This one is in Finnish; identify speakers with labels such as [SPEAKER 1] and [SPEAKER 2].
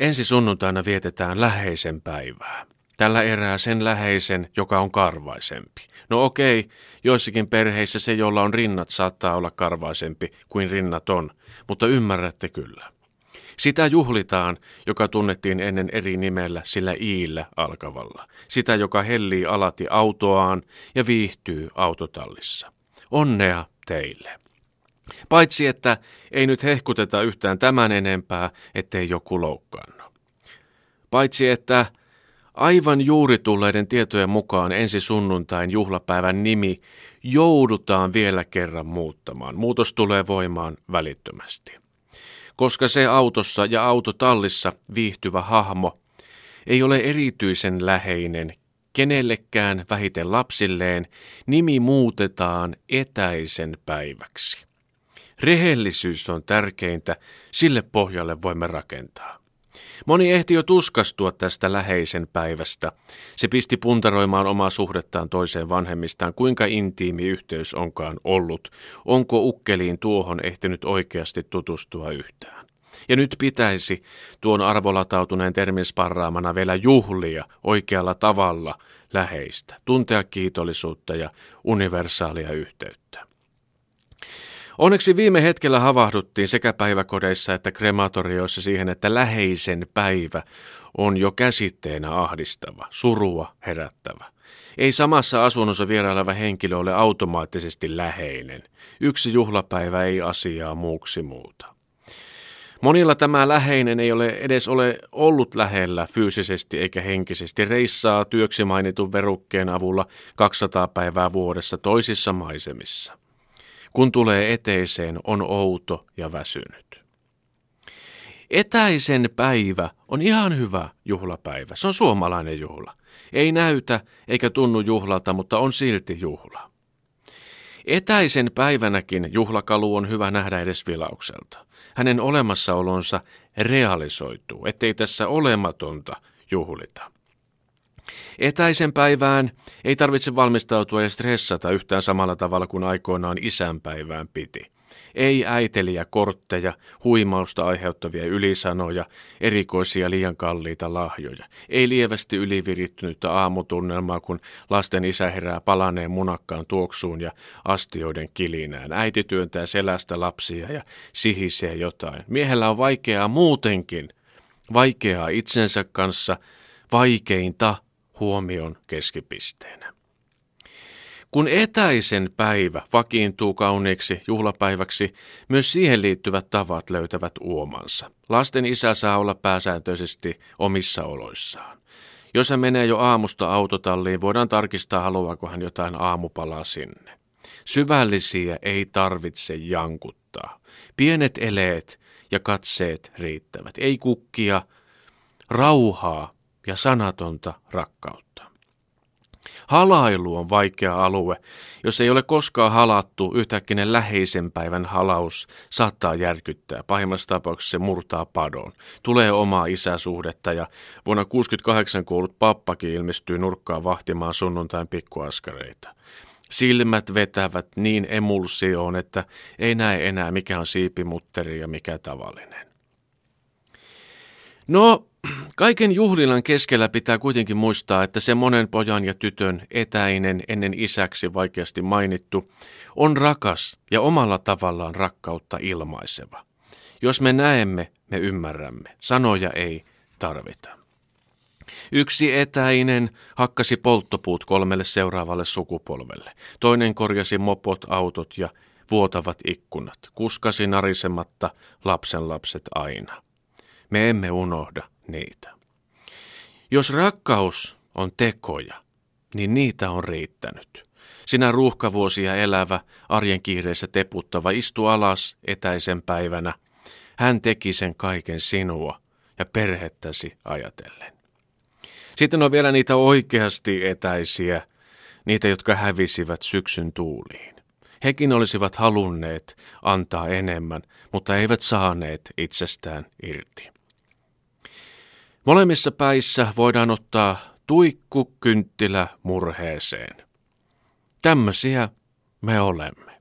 [SPEAKER 1] Ensi sunnuntaina vietetään läheisen päivää. Tällä erää sen läheisen, joka on karvaisempi. No okei, joissakin perheissä se, jolla on rinnat, saattaa olla karvaisempi kuin rinnat on, mutta ymmärrätte kyllä. Sitä juhlitaan, joka tunnettiin ennen eri nimellä sillä iillä alkavalla. Sitä, joka hellii alati autoaan ja viihtyy autotallissa. Onnea teille! Paitsi että ei nyt hehkuteta yhtään tämän enempää, ettei joku loukkaannu. Paitsi että aivan juuri tulleiden tietojen mukaan ensi sunnuntain juhlapäivän nimi joudutaan vielä kerran muuttamaan. Muutos tulee voimaan välittömästi. Koska se autossa ja autotallissa viihtyvä hahmo ei ole erityisen läheinen kenellekään vähiten lapsilleen, nimi muutetaan etäisen päiväksi. Rehellisyys on tärkeintä, sille pohjalle voimme rakentaa. Moni ehti jo tuskastua tästä läheisen päivästä. Se pisti puntaroimaan omaa suhdettaan toiseen vanhemmistaan, kuinka intiimi yhteys onkaan ollut. Onko ukkeliin tuohon ehtinyt oikeasti tutustua yhtään? Ja nyt pitäisi tuon arvolatautuneen termin sparraamana vielä juhlia oikealla tavalla läheistä, tuntea kiitollisuutta ja universaalia yhteyttä. Onneksi viime hetkellä havahduttiin sekä päiväkodeissa että krematorioissa siihen, että läheisen päivä on jo käsitteenä ahdistava, surua herättävä. Ei samassa asunnossa vieraileva henkilö ole automaattisesti läheinen. Yksi juhlapäivä ei asiaa muuksi muuta. Monilla tämä läheinen ei ole edes ole ollut lähellä fyysisesti eikä henkisesti. Reissaa työksi mainitun verukkeen avulla 200 päivää vuodessa toisissa maisemissa. Kun tulee eteiseen, on outo ja väsynyt. Etäisen päivä on ihan hyvä juhlapäivä. Se on suomalainen juhla. Ei näytä eikä tunnu juhlalta, mutta on silti juhla. Etäisen päivänäkin juhlakalu on hyvä nähdä edes vilaukselta. Hänen olemassaolonsa realisoituu, ettei tässä olematonta juhlita. Etäisen päivään ei tarvitse valmistautua ja stressata yhtään samalla tavalla kuin aikoinaan isänpäivään piti. Ei äiteliä kortteja, huimausta aiheuttavia ylisanoja, erikoisia liian kalliita lahjoja. Ei lievästi ylivirittynyttä aamutunnelmaa, kun lasten isä herää palaneen munakkaan tuoksuun ja astioiden kilinään. Äiti työntää selästä lapsia ja sihisee jotain. Miehellä on vaikeaa muutenkin. Vaikeaa itsensä kanssa, vaikeinta huomion keskipisteenä. Kun etäisen päivä vakiintuu kauniiksi juhlapäiväksi, myös siihen liittyvät tavat löytävät uomansa. Lasten isä saa olla pääsääntöisesti omissa oloissaan. Jos hän menee jo aamusta autotalliin, voidaan tarkistaa, haluaako hän jotain aamupalaa sinne. Syvällisiä ei tarvitse jankuttaa. Pienet eleet ja katseet riittävät. Ei kukkia, rauhaa ja sanatonta rakkautta. Halailu on vaikea alue. Jos ei ole koskaan halattu, yhtäkkinen läheisen päivän halaus saattaa järkyttää. Pahimmassa tapauksessa se murtaa padon. Tulee omaa isäsuhdetta ja vuonna 68 kuullut pappakin ilmestyy nurkkaan vahtimaan sunnuntain pikkuaskareita. Silmät vetävät niin emulsioon, että ei näe enää mikä on siipimutteri ja mikä tavallinen. No, Kaiken juhlilan keskellä pitää kuitenkin muistaa, että se monen pojan ja tytön etäinen ennen isäksi vaikeasti mainittu on rakas ja omalla tavallaan rakkautta ilmaiseva. Jos me näemme, me ymmärrämme. Sanoja ei tarvita. Yksi etäinen hakkasi polttopuut kolmelle seuraavalle sukupolvelle. Toinen korjasi mopot, autot ja vuotavat ikkunat. Kuskasi narisematta lapsenlapset aina. Me emme unohda niitä. Jos rakkaus on tekoja, niin niitä on riittänyt. Sinä ruuhkavuosia elävä, arjen kiireessä teputtava, istu alas etäisen päivänä. Hän teki sen kaiken sinua ja perhettäsi ajatellen. Sitten on vielä niitä oikeasti etäisiä, niitä, jotka hävisivät syksyn tuuliin. Hekin olisivat halunneet antaa enemmän, mutta eivät saaneet itsestään irti. Molemmissa päissä voidaan ottaa tuikku kynttilä murheeseen. Tämmöisiä me olemme.